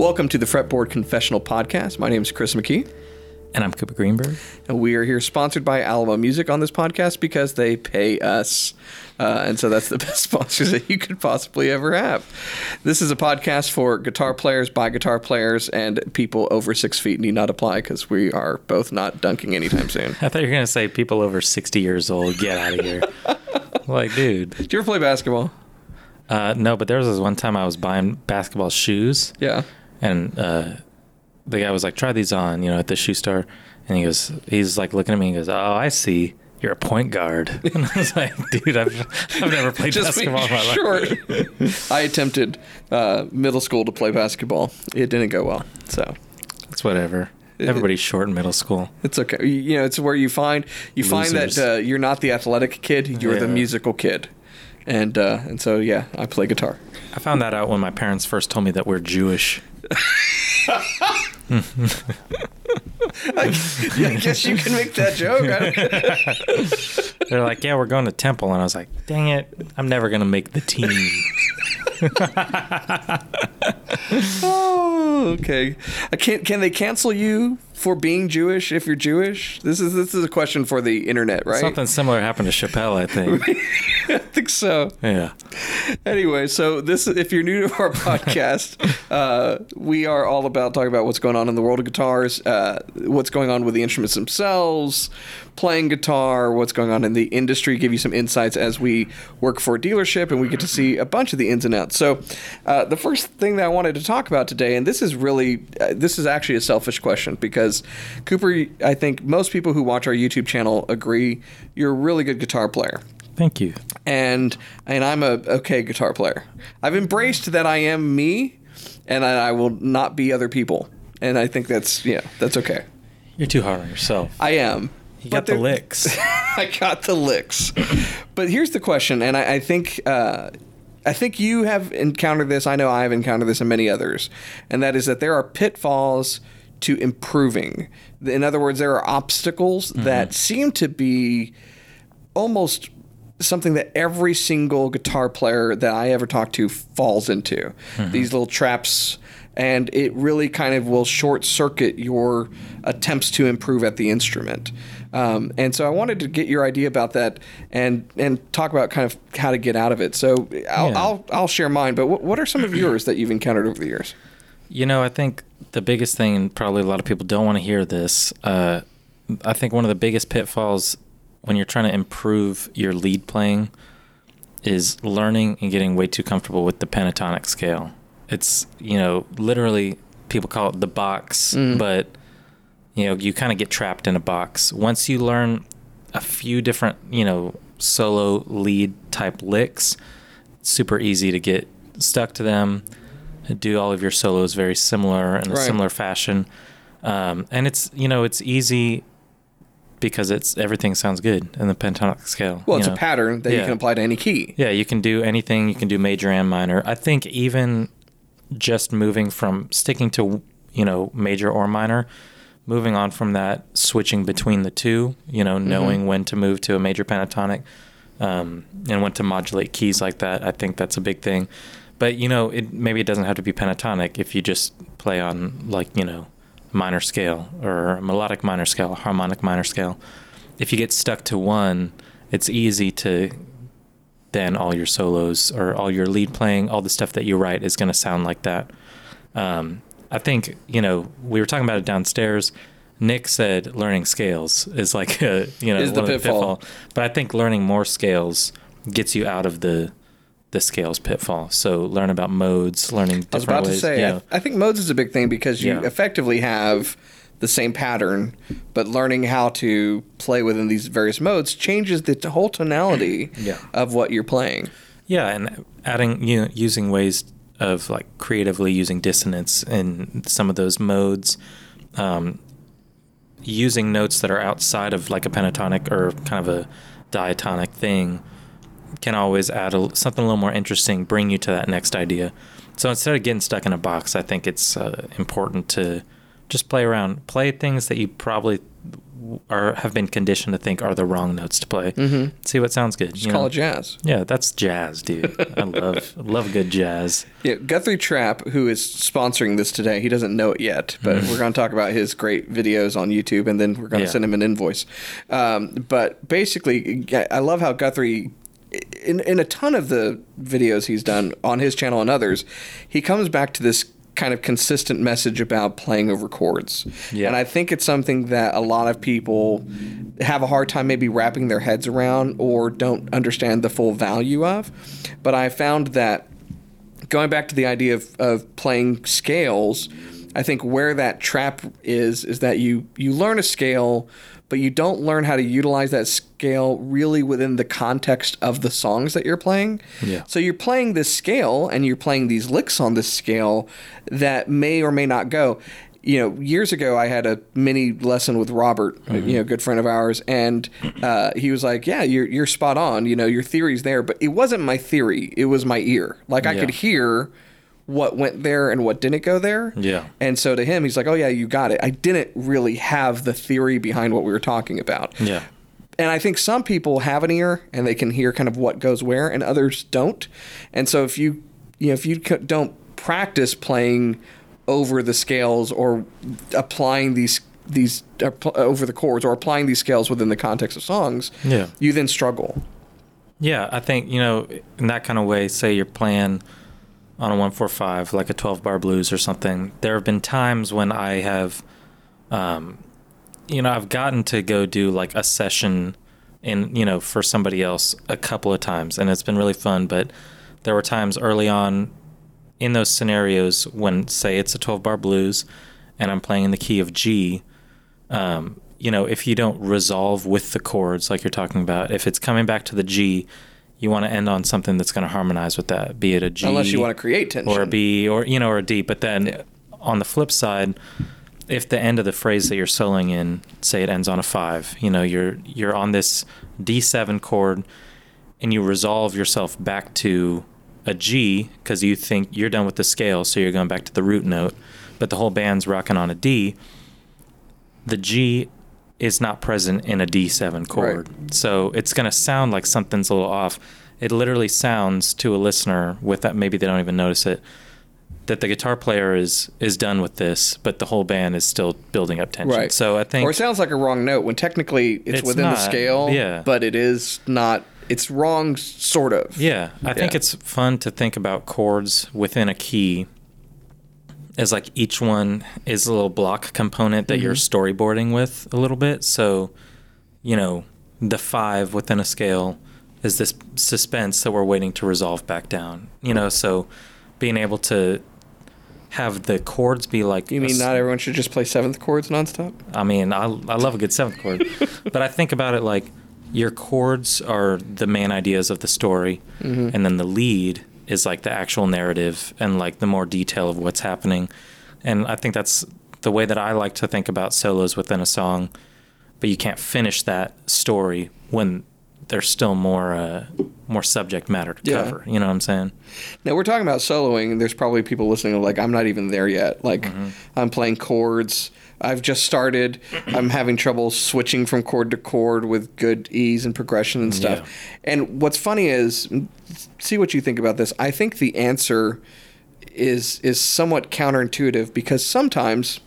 Welcome to the Fretboard Confessional Podcast. My name is Chris McKee, And I'm Cooper Greenberg. and we are here sponsored by Alamo Music on this podcast because they pay us. Uh, and so that's the best sponsors that you could possibly ever have. This is a podcast for guitar players, by guitar players, and people over six feet need not apply because we are both not dunking anytime soon. I thought you were going to say people over 60 years old, get out of here. like, dude. Do you ever play basketball? Uh, no, but there was this one time I was buying basketball shoes, Yeah. And uh, the guy was like, try these on, you know, at the shoe store. And he goes, he's like looking at me and goes, oh, I see. You're a point guard. And I was like, dude, I've, I've never played Just basketball in my life. I attempted uh, middle school to play basketball. It didn't go well. So It's whatever. Everybody's short in middle school. It's okay. You- know, it's where you find you find that uh, you're not the athletic kid, you're the musical kid, and uh, and so yeah, I play guitar. I found that out when my parents first told me that we're Jewish. I, I guess you can make that joke. They're like, yeah, we're going to temple. And I was like, dang it, I'm never going to make the team. oh, okay. I can't. Can they cancel you for being Jewish if you're Jewish? This is this is a question for the internet, right? Something similar happened to Chappelle, I think. I think so. Yeah. Anyway, so this if you're new to our podcast, uh, we are all about talking about what's going on in the world of guitars, uh, what's going on with the instruments themselves, playing guitar, what's going on in the industry, give you some insights as we work for a dealership and we get to see a bunch of the ins and outs. So, uh, the first thing that I wanted to talk about today, and this is really uh, this is actually a selfish question because Cooper, I think most people who watch our YouTube channel agree you're a really good guitar player Thank you. and and I'm a okay guitar player. I've embraced that I am me, and I, I will not be other people. And I think that's yeah, that's okay. You're too hard on yourself. I am. You But got the licks. I got the licks. but here's the question, and I, I think uh, I think you have encountered this. I know I have encountered this, and many others, and that is that there are pitfalls to improving. In other words, there are obstacles that seem to be almost something that every single guitar player that I ever talk to falls into. These little traps and it really kind of will short circuit your attempts to improve at the instrument. Um, and so I wanted to get your idea about that and and talk about kind of how to get out of it. So I'll Yeah. I'll, I'll share mine, but what, what are some of yours that you've encountered over the years? You know, I think the biggest thing, and probably a lot of people don't want to hear this, uh, I think one of the biggest pitfalls when you're trying to improve your lead playing is learning and getting way too comfortable with the pentatonic scale. It's, you know, literally people call it the box, but, you know, you kind of get trapped in a box. Once you learn a few different, you know, solo lead type licks, super easy to get stuck to them do all of your solos very similar in a Right. similar fashion um, and it's you know it's easy because it's everything sounds good in the pentatonic scale Well, it's know. a pattern that you can apply to any key. yeah you can do anything you can do major and minor i think even just moving from sticking to you know major or minor moving on from that switching between the two you know knowing when to move to a major pentatonic um, and when to modulate keys like that i think that's a big thing. But you know it maybe it doesn't have to be pentatonic if you just play on like you know minor scale or melodic minor scale harmonic minor scale. If you get stuck to one it's easy to then all your solos or all your lead playing, all the stuff that you write is going to sound like that. Um, I think, you know, we were talking about it downstairs. Nick said learning scales is like, a, you know, Is the of pitfall. But I think learning more scales gets you out of the the scales pitfall. So learn about modes, learning different I was about ways. to say, you I-. I, think modes is a big thing because you Yeah. effectively have the same pattern, but learning how to play within these various modes changes the whole tonality Yeah. of what you're playing. Yeah, and adding you know, using ways of like creatively using dissonance in some of those modes, um, using notes that are outside of like a pentatonic or kind of a diatonic thing can always add a, something a little more interesting, bring you to that next idea. So instead of getting stuck in a box, I think it's uh, important to just play around. Play things that you probably are have been conditioned to think are the wrong notes to play. Mm-hmm. See what sounds good. Just call know? it jazz. Yeah, that's jazz, dude. I love love good jazz. Yeah, Guthrie Trapp, who is sponsoring this today, he doesn't know it yet, but mm-hmm. we're going to talk about his great videos on YouTube, and then we're going to yeah. send him an invoice. Um, but basically, I love how Guthrie in in a ton of the videos he's done on his channel and others, he comes back to this kind of consistent message about playing over chords. Yeah. And I think it's something that a lot of people have a hard time maybe wrapping their heads around or don't understand the full value of. But I found that going back to the idea of, of playing scales, I think where that trap is is that you you learn a scale but you don't learn how to utilize that scale really within the context of the songs that you're playing. Yeah. So you're playing this scale and you're playing these licks on this scale that may or may not go. You know, years ago I had a mini lesson with Robert, mm-hmm. you know, good friend of ours, and uh, he was like, "Yeah, you're you're spot on. You know, your theory's there, but it wasn't my theory; it was my ear. Like I yeah. could hear." What went there and what didn't go there. Yeah. And so to him, he's like, "Oh yeah, you got it." I didn't really have the theory behind what we were talking about. Yeah. And I think some people have an ear and they can hear kind of what goes where, and others don't. And so if you, you know, if you don't practice playing over the scales or applying these these uh, over the chords or applying these scales within the context of songs, yeah. you then struggle. Yeah, I think you know in that kind of way. Say you're playing on a 145, like a 12 bar blues or something, there have been times when I have, um, you know, I've gotten to go do like a session in, you know, for somebody else a couple of times, and it's been really fun. But there were times early on in those scenarios when, say, it's a 12 bar blues and I'm playing in the key of G. Um, you know, if you don't resolve with the chords like you're talking about, if it's coming back to the G, you want to end on something that's going to harmonize with that, be it a G, unless you want to create tension, or a B, or you know, or a D. But then yeah. on the flip side, if the end of the phrase that you're soloing in, say it ends on a five, you know, you're you're on this D7 chord, and you resolve yourself back to a G because you think you're done with the scale, so you're going back to the root note, but the whole band's rocking on a D. The G is not present in a D7 chord. Right. So it's going to sound like something's a little off. It literally sounds to a listener with that maybe they don't even notice it that the guitar player is is done with this, but the whole band is still building up tension. Right. So I think Or it sounds like a wrong note when technically it's, it's within not, the scale, yeah. but it is not it's wrong sort of. Yeah. I yeah. think it's fun to think about chords within a key is like each one is a little block component that mm-hmm. you're storyboarding with a little bit. So, you know, the five within a scale is this suspense that we're waiting to resolve back down. You know, so being able to have the chords be like. You mean not everyone should just play seventh chords nonstop? I mean, I, I love a good seventh chord, but I think about it like your chords are the main ideas of the story, mm-hmm. and then the lead is like the actual narrative and like the more detail of what's happening. And I think that's the way that I like to think about solos within a song. But you can't finish that story when there's still more uh, more subject matter to yeah. cover. You know what I'm saying? Now we're talking about soloing, there's probably people listening like I'm not even there yet. Like mm-hmm. I'm playing chords. I've just started. I'm having trouble switching from chord to chord with good ease and progression and stuff. Yeah. And what's funny is, see what you think about this. I think the answer is is somewhat counterintuitive because sometimes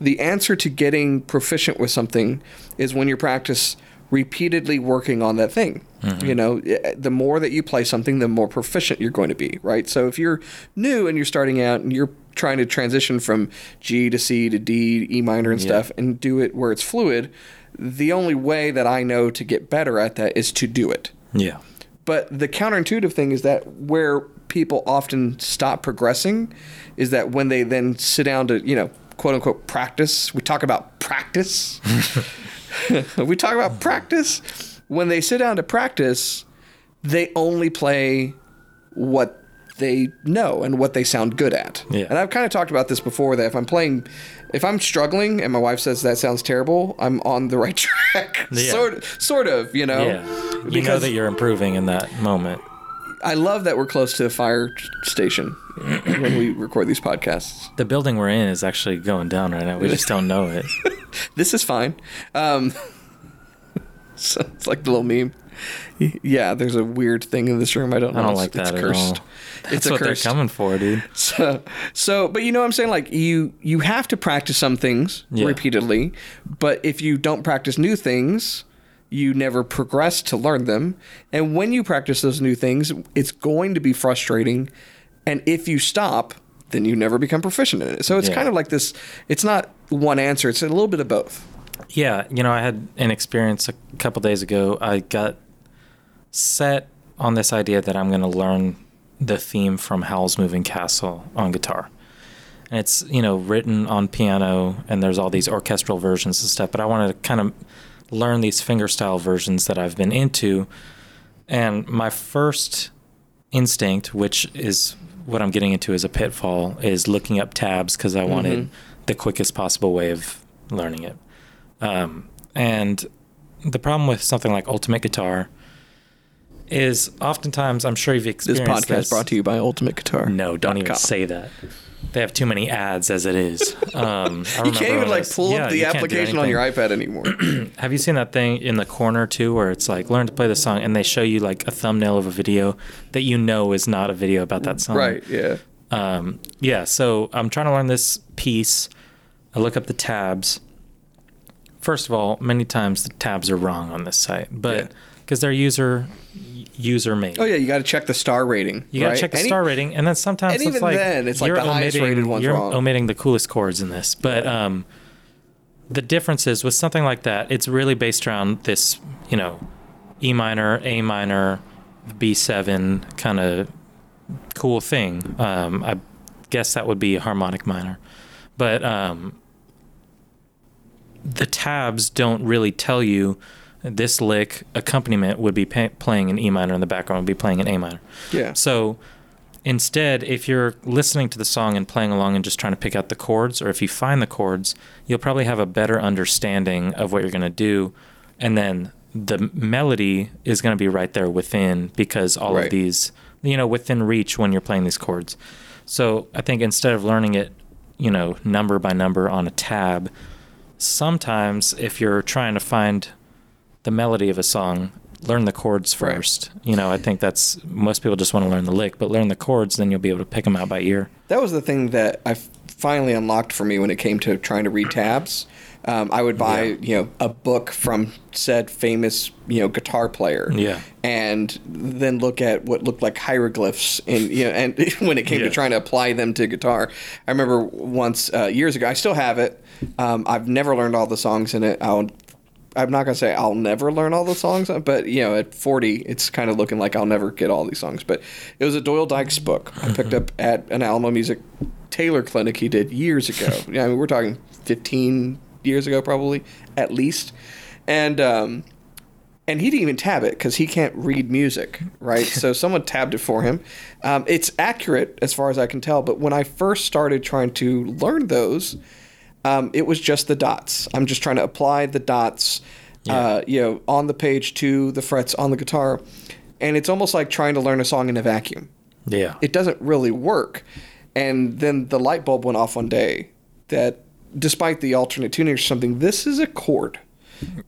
the answer to getting proficient with something is when you practice repeatedly working on that thing. Mm-hmm. You know, eh, the more that you play something, the more proficient you're going to be, right? So if you're new and you're starting out and you're trying to transition from G to C to D, E minor and yeah. stuff, and do it where it's fluid, the only way that I know to get better at that is to do it. Yeah. But the counterintuitive thing is that where people often stop progressing is that when they then sit down to, you know, quote unquote practice, we talk about practice. we talk about practice. When they sit down to practice, they only play what they know and what they sound good at. Yeah. And I've kind of talked about this before that if I'm playing, if I'm struggling and my wife says that sounds terrible, I'm on the right track. Yeah. sort, sort of, you know. Yeah. You because, know that you're improving in that moment. I love that we're close to a fire station when we record these podcasts. The building we're in is actually going down right now. We just don't know it. This is fine. Um, so it's like the little meme. Yeah, there's a weird thing in this room. I don't know. I don't It's- like that it's at cursed. It's what curse. they're coming for, dude. So, so, but you know what I'm saying? Like you, you have to practice some things Yeah. repeatedly, but if you don't practice new things, you never progress to learn them. And when you practice those new things, it's going to be frustrating. And if you stop, then you never become proficient in it. So it's Yeah. kind of like this. It's not one answer. It's a little bit of both. Yeah, you know, I had an experience a couple days ago. I got set on this idea that I'm going to learn the theme from Howl's Moving Castle on guitar. And it's, you know, written on piano and there's all these orchestral versions and stuff, but I wanted to kind of learn these fingerstyle versions that I've been into. And my first instinct, which is what I'm getting into as a pitfall, is looking up tabs because I wanted the quickest possible way of learning it. Um, and the problem with something like Ultimate Guitar is oftentimes, I'm sure you've experienced This podcast brought to you by Ultimate Guitar. No, don't even com. say that. They have too many ads as it is. Um, I You can't even like pull yeah, up the you can't do application on your iPad anymore. Have you seen that thing in the corner too, where it's like learn to play the song, and they show you like a thumbnail of a video that you know is not a video about that song? right? Yeah. Um, yeah. So I'm trying to learn this piece. I look up the tabs. First of all, many times the tabs are wrong on this site, but because they're user user made. Oh yeah, you got to check the star rating. You gotta right? check the Any- star rating, and then sometimes and it's even like then, it's like the highest omitting, rated one's you're wrong. omitting the coolest chords in this. But um, the difference is with something like that, it's really based around this, you know, E minor, A minor, B seven kind of cool thing. Um, I guess that would be a harmonic minor, but um, the tabs don't really tell you. This lick accompaniment would be pa- playing an E minor in the background, would be playing an A minor. Yeah. So instead, if you're listening to the song and playing along and just trying to pick out the chords, or if you find the chords, you'll probably have a better understanding of what you're going to do. And then the melody is going to be right there within because all Right. of these, you know, within reach when you're playing these chords. So I think instead of learning it, you know, number by number on a tab, sometimes if you're trying to find the melody of a song, learn the chords Right. first. You know, I think that's most people just want to learn the lick, but learn the chords, then you'll be able to pick them out by ear. That was the thing that I finally unlocked for me when it came to trying to read tabs. Um, I would buy, Yeah. you know, a book from said famous, you know, guitar player. Yeah. And then look at what looked like hieroglyphs, and you know, and when it came to trying to apply them to guitar, I remember once uh, years ago. I still have it. Um, I've never learned all the songs in it. I'll, I'm not gonna say I'll never learn all the songs, but you know, at 40, it's kind of looking like I'll never get all these songs. But it was a Doyle Dykes book I picked up at an Alamo Music Taylor clinic he did years ago. yeah, I mean, we're talking 15 years ago, probably at least, and um, and he didn't even tab it because he can't read music, right? so someone tabbed it for him. Um, it's accurate as far as I can tell, but when I first started trying to learn those, um, it was just the dots. I'm just trying to apply the dots, uh, you know, on the page to the frets on the guitar, and it's almost like trying to learn a song in a vacuum. Yeah. It doesn't really work. And then the light bulb went off one day that, despite the alternate tuning or something, this is a chord.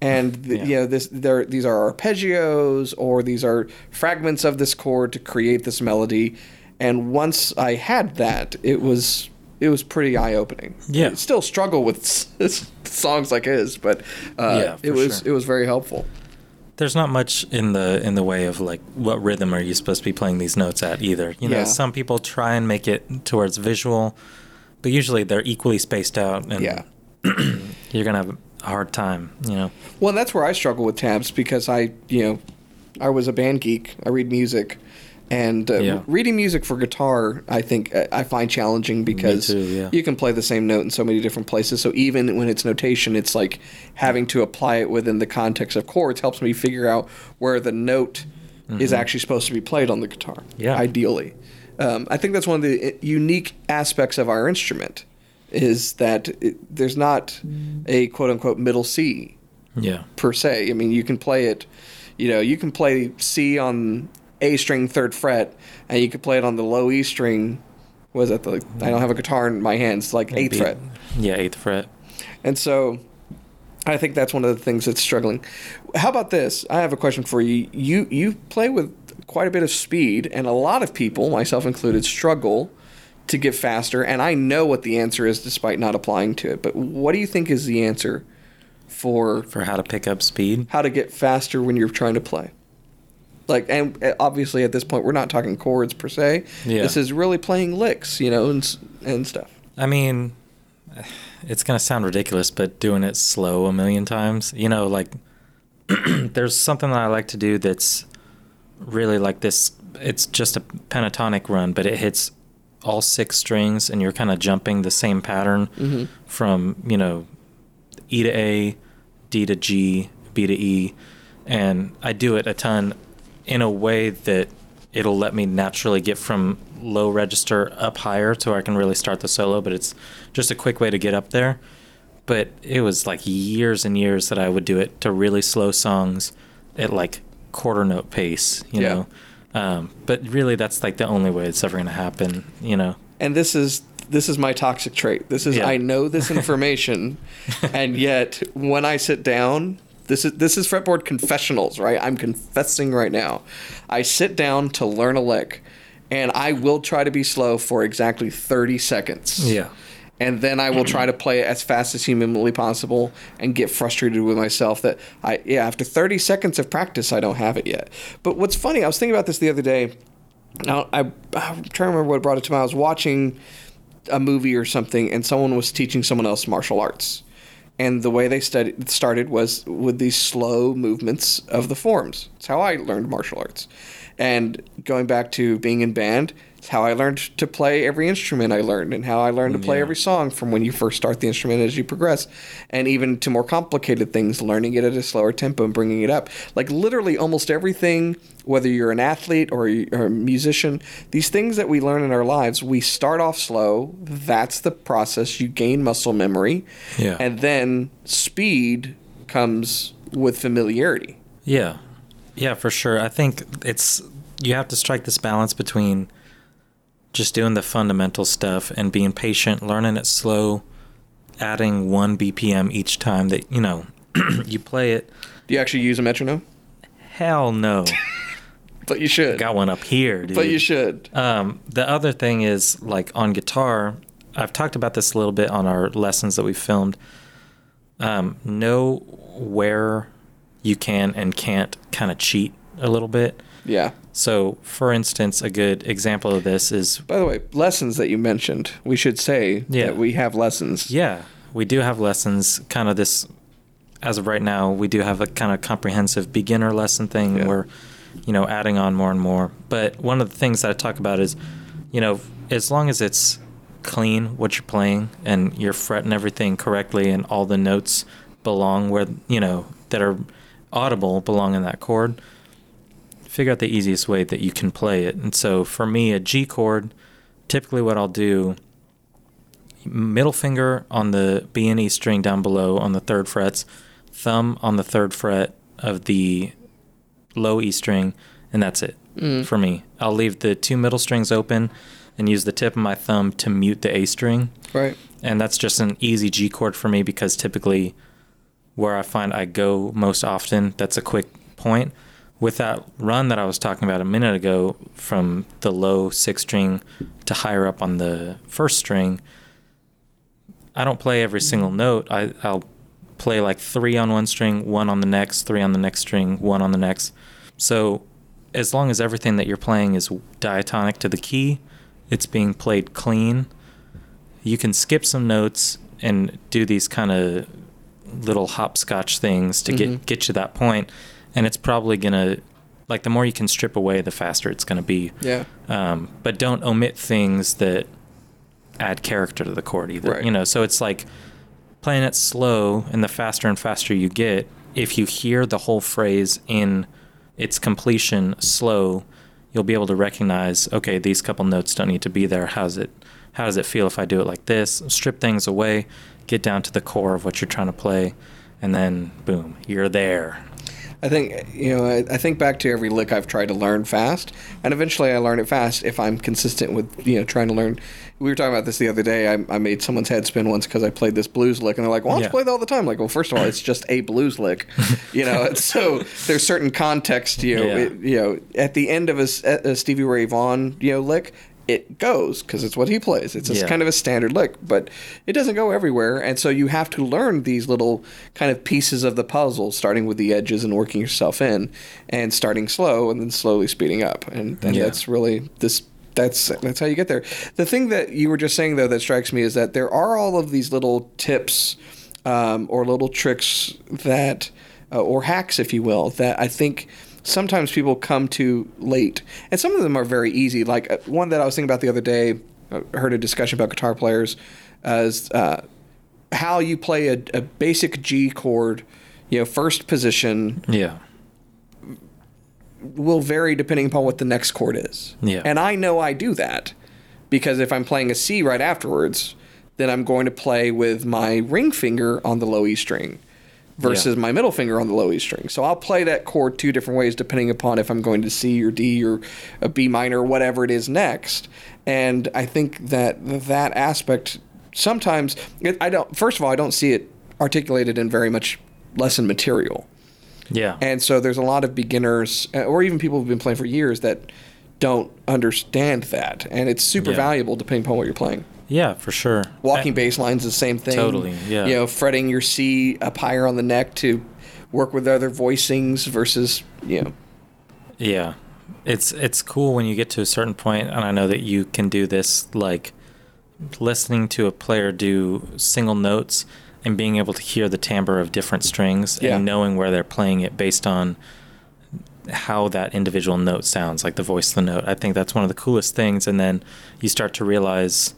And the, Yeah. you know this, there, these are arpeggios, or these are fragments of this chord to create this melody. And once I had that, it was it was pretty eye opening. Yeah. I still struggle with s- songs like his, but uh, Yeah, it was sure. it was very helpful. There's not much in the in the way of like what rhythm are you supposed to be playing these notes at either. You know, Yeah. some people try and make it towards visual, but usually they're equally spaced out and Yeah. you're going to have a hard time, you know. Well, that's where I struggle with tabs because I, you know, I was a band geek. I read music, and uh, Yeah. reading music for guitar, I think uh, I find challenging because too, yeah. you can play the same note in so many different places. So even when it's notation, it's like having to apply it within the context of chords helps me figure out where the note is actually supposed to be played on the guitar. Mm-hmm. Yeah. ideally, um, I think that's one of the uh, unique aspects of our instrument is that it, there's not a quote unquote middle C Yeah. per se. I mean, you can play it, you know, you can play C on A string third fret, and you could play it on the low E string. Was that the? I don't have a guitar in my hands. Like eighth Be- fret. Yeah, eighth fret. And so I think that's one of the things that's struggling. How about this? I have a question for you. You you play with quite a bit of speed and a lot of people, myself included, struggle to get faster and I know what the answer is despite not applying to it. But what do you think is the answer for For how to pick up speed. how to get faster when you're trying to play? Like and uh, obviously at this point we're not talking chords per se. Yeah. This is really playing licks, you know, and and stuff. I mean, it's gonna sound ridiculous, but doing it slow a million times, you know, like there's something that I like to do that's really like this. It's just a pentatonic run, but it hits all six strings, and you're kind of jumping the same pattern from you know E to A, D to G, B to E, and I do it a ton in a way that it'll let me naturally get from low register up higher to where I can really start the solo, but it's just a quick way to get up there. But it was like years and years that I would do it to really slow songs at like quarter note pace, you Yeah. know. Um, but really, that's like the only way it's ever going to happen, you know. and this is this is my toxic trait. This is Yeah. I know this information, and yet when I sit down, this is this is fretboard confessionals, right? I'm confessing right now. I sit down to learn a lick, and I will try to be slow for exactly 30 seconds. Yeah. And then I will try to play it as fast as humanly possible and get frustrated with myself that I yeah after 30 seconds of practice I don't have it yet. But what's funny, I was thinking about this the other day. Now I, I'm trying to remember what brought it to mind. I was watching a movie or something, and someone was teaching someone else martial arts, and the way they studied started was with these slow movements of the forms. It's how I learned martial arts, and going back to being in band. It's how I learned to play every instrument I learned, and how I learned to mm, play Yeah. every song from when you first start the instrument as you progress, and even to more complicated things, learning it at a slower tempo and bringing it up. Like literally almost everything, whether you're an athlete or, or a musician, these things that we learn in our lives, we start off slow. That's the process. You gain muscle memory, Yeah. and then speed comes with familiarity. Yeah. Yeah, for sure. I think it's you have to strike this balance between just doing the fundamental stuff and being patient, learning it slow, adding 1 BPM each time that, you know, you play it. Do you actually use a metronome? Hell no. But you should. Got one up here, dude. but you should. Um, the other thing is like on guitar, I've talked about this a little bit on our lessons that we filmed. Um, know where you can and can't kind of cheat a little bit. Yeah. So, for instance, a good example of this is By the way, lessons that you mentioned, we should say Yeah. that we have lessons. yeah, we do have lessons, kind of this, as of right now, we do have a kind of comprehensive beginner lesson thing Yeah. where, you know, adding on more and more. But one of the things that I talk about is, you know, as long as it's clean what you're playing and you're fretting everything correctly and all the notes belong where, you know, that are audible belong in that chord, figure out the easiest way that you can play it. And so for me, a G chord, typically what I'll do, middle finger on the B and E string down below on the third frets, thumb on the third fret of the low E string, and that's it mm. for me. I'll leave the two middle strings open and use the tip of my thumb to mute the A string. Right. And that's just an easy G chord for me because typically where I find I go most often, that's a quick point. With that run that I was talking about a minute ago from the low sixth string to higher up on the first string, I don't play every single note. I, I'll play like three on one string, one on the next, three on the next string, one on the next. So as long as everything that you're playing is diatonic to the key, it's being played clean. You can skip some notes and do these kind of little hopscotch things to Mhm. get get you that point, and it's probably gonna like the more you can strip away, the faster it's gonna be. Yeah. Um, but don't omit things that add character to the chord either. Right. You know, so it's like playing it slow, and the faster and faster you get, if you hear the whole phrase in its completion slow, you'll be able to recognize, okay, these couple notes don't need to be there. How's it? How does it feel if I do it like this? Strip things away, get down to the core of what you're trying to play, and then boom, you're there. I think you know. I, I think back to every lick I've tried to learn fast, and eventually I learn it fast if I'm consistent with you know trying to learn. We were talking about this the other day. I, I made someone's head spin once because I played this blues lick, and they're like, "Why don't Yeah. you play that all the time?" Like, well, first of all, it's just a blues lick, you know. so there's certain context, you know. Yeah. it- you know, at the end of a Stevie Ray Vaughan, you know, lick, it goes because it's what he plays. It's just Yeah. kind of a standard lick, but it doesn't go everywhere, and so you have to learn these little kind of pieces of the puzzle, starting with the edges and working yourself in, and starting slow and then slowly speeding up, and, and Yeah. that's really this. That's that's how you get there. The thing that you were just saying though that strikes me is that there are all of these little tips um, or little tricks that, uh, or hacks, if you will, that I think sometimes people come to late, and some of them are very easy. Like uh, one that I was thinking about the other day, I heard a discussion about guitar players as uh, how you play a, a basic G chord, you know, first position Yeah. will vary depending upon what the next chord is. Yeah. And I know I do that because if I'm playing a C right afterwards, then I'm going to play with my ring finger on the low E string versus Yeah. my middle finger on the low E string. So I'll play that chord two different ways depending upon if I'm going to C or D or a B minor, whatever it is next. And I think that that aspect sometimes it, I don't. First of all, I don't see it articulated in very much lesson material. Yeah. And so there's a lot of beginners, uh, or even people who've been playing for years, that don't understand that. And it's super Yeah. valuable depending upon what you're playing. yeah, for sure. Walking I- bass lines is the same thing. Totally, yeah. You know, fretting your C up higher on the neck to work with other voicings versus, you know, Yeah. It's it's cool when you get to a certain point and I know that you can do this like listening to a player do single notes and being able to hear the timbre of different strings Yeah. and knowing where they're playing it based on how that individual note sounds, like the voice of the note. I think that's one of the coolest things and then you start to realize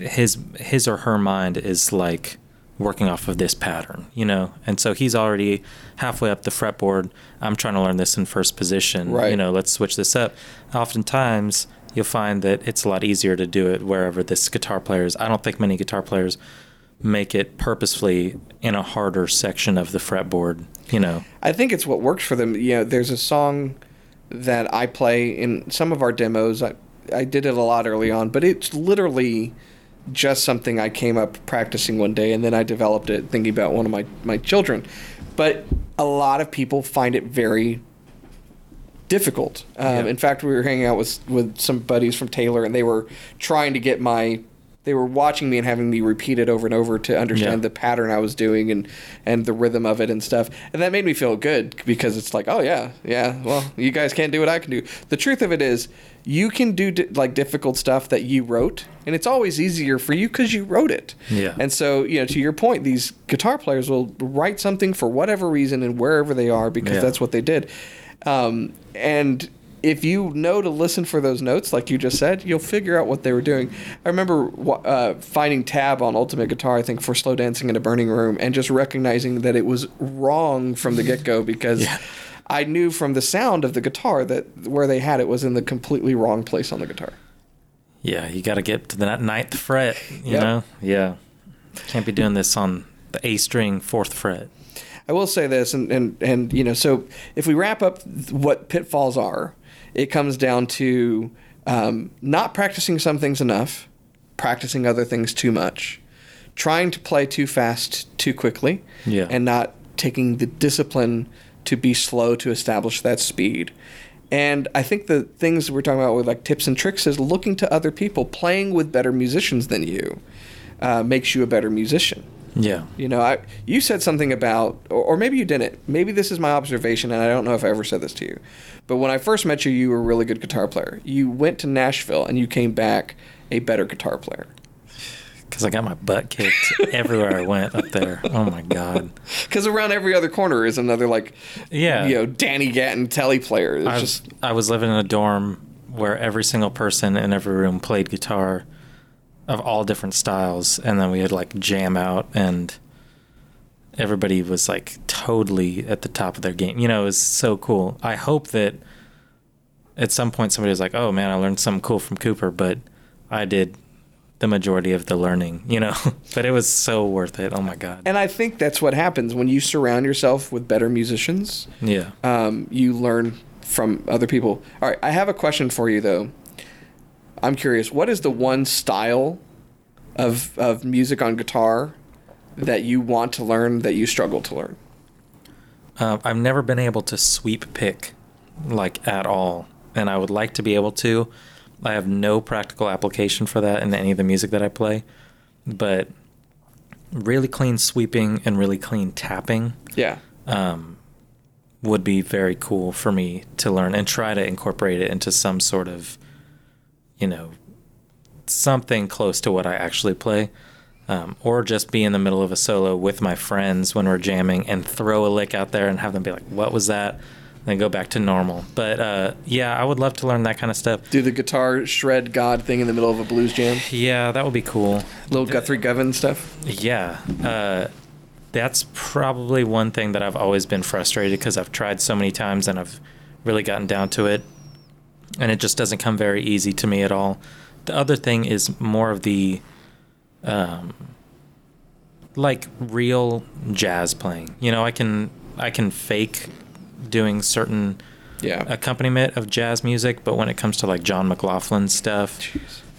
his his or her mind is like working off of this pattern, you know. And so he's already halfway up the fretboard. I'm trying to learn this in first position. Right. You know, let's switch this up. Oftentimes you'll find that it's a lot easier to do it wherever this guitar player is. I don't think many guitar players make it purposefully in a harder section of the fretboard, you know. I think it's what works for them. You know, there's a song that I play in some of our demos. I, I did it a lot early on, but it's literally just something I came up practicing one day, and then I developed it thinking about one of my, my children. But a lot of people find it very difficult. Um, Yeah. In fact, we were hanging out with with some buddies from Taylor, and they were trying to get my. They were watching me and having me repeat it over and over to understand Yeah. the pattern I was doing and and the rhythm of it and stuff. And that made me feel good because it's like, oh yeah, yeah. Well, you guys can't do what I can do. The truth of it is, you can do di- like difficult stuff that you wrote, and it's always easier for you because you wrote it. Yeah. And so, you know, to your point, these guitar players will write something for whatever reason and wherever they are because Yeah. that's what they did. Um, and if you know to listen for those notes, like you just said, you'll figure out what they were doing. I remember uh, finding tab on Ultimate Guitar, I think, for slow dancing in a burning room, and just recognizing that it was wrong from the get go because. Yeah. I knew from the sound of the guitar that where they had it was in the completely wrong place on the guitar. Yeah, you got to get to the ninth fret, you Yep. know? Yeah. Can't be doing this on the A string, fourth fret. I will say this, and, and, and you know, so if we wrap up what pitfalls are, it comes down to um, not practicing some things enough, practicing other things too much, trying to play too fast too quickly, Yeah. and not taking the discipline to be slow to establish that speed. And I think the things we're talking about with like tips and tricks is looking to other people, playing with better musicians than you, uh, makes you a better musician. Yeah. You know, I you said something about, or, or maybe you didn't. Maybe this is my observation, and I don't know if I ever said this to you. But when I first met you, you were a really good guitar player. You went to Nashville, and you came back a better guitar player. Because I got my butt kicked everywhere I went up there. Oh my God. Because around every other corner is another like, Yeah. you know, Danny Gatton Tele player. It's just I was living in a dorm where every single person in every room played guitar of all different styles, and then we had like jam out, and everybody was like totally at the top of their game. You know, it was so cool. I hope that at some point somebody was like, "Oh man, I learned something cool from Cooper," but I did the majority of the learning, you know. but it was so worth it. Oh my god. And I think that's what happens when you surround yourself with better musicians. Yeah. Um, you learn from other people. All right, I have a question for you though. I'm curious, what is the one style of of music on guitar that you want to learn that you struggle to learn? Uh, I've never been able to sweep pick like at all, and I would like to be able to. I have no practical application for that in any of the music that I play, but really clean sweeping and really clean tapping Yeah. um, would be very cool for me to learn and try to incorporate it into some sort of, you know, something close to what I actually play. Um, or just be in the middle of a solo with my friends when we're jamming and throw a lick out there and have them be like, "What was that?" Then go back to normal. But uh, yeah, I would love to learn that kind of stuff. Do the guitar shred God thing in the middle of a blues jam? Yeah, that would be cool. Little Guthrie Govan stuff? Yeah, uh, that's probably one thing that I've always been frustrated because I've tried so many times and I've really gotten down to it, and it just doesn't come very easy to me at all. The other thing is more of the, um, like real jazz playing. You know, I can I can fake doing certain Yeah. accompaniment of jazz music, but when it comes to like John McLaughlin stuff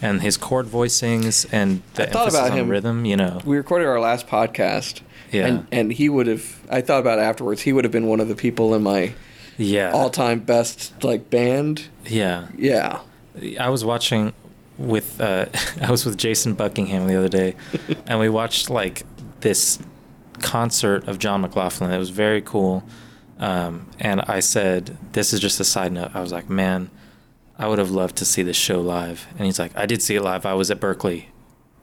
and his chord voicings and the I thought emphasis about on him- rhythm, you know. we recorded our last podcast. Yeah. And, and he would have, I thought about it afterwards, he would have been one of the people in my Yeah. all time best, like, band. yeah. Yeah. I was watching with uh I was with Jason Buckingham the other day and we watched like this concert of John McLaughlin. It was very cool. Um, and I said, this is just a side note. I was like, man, I would have loved to see this show live. And he's like, I did see it live. I was at Berklee.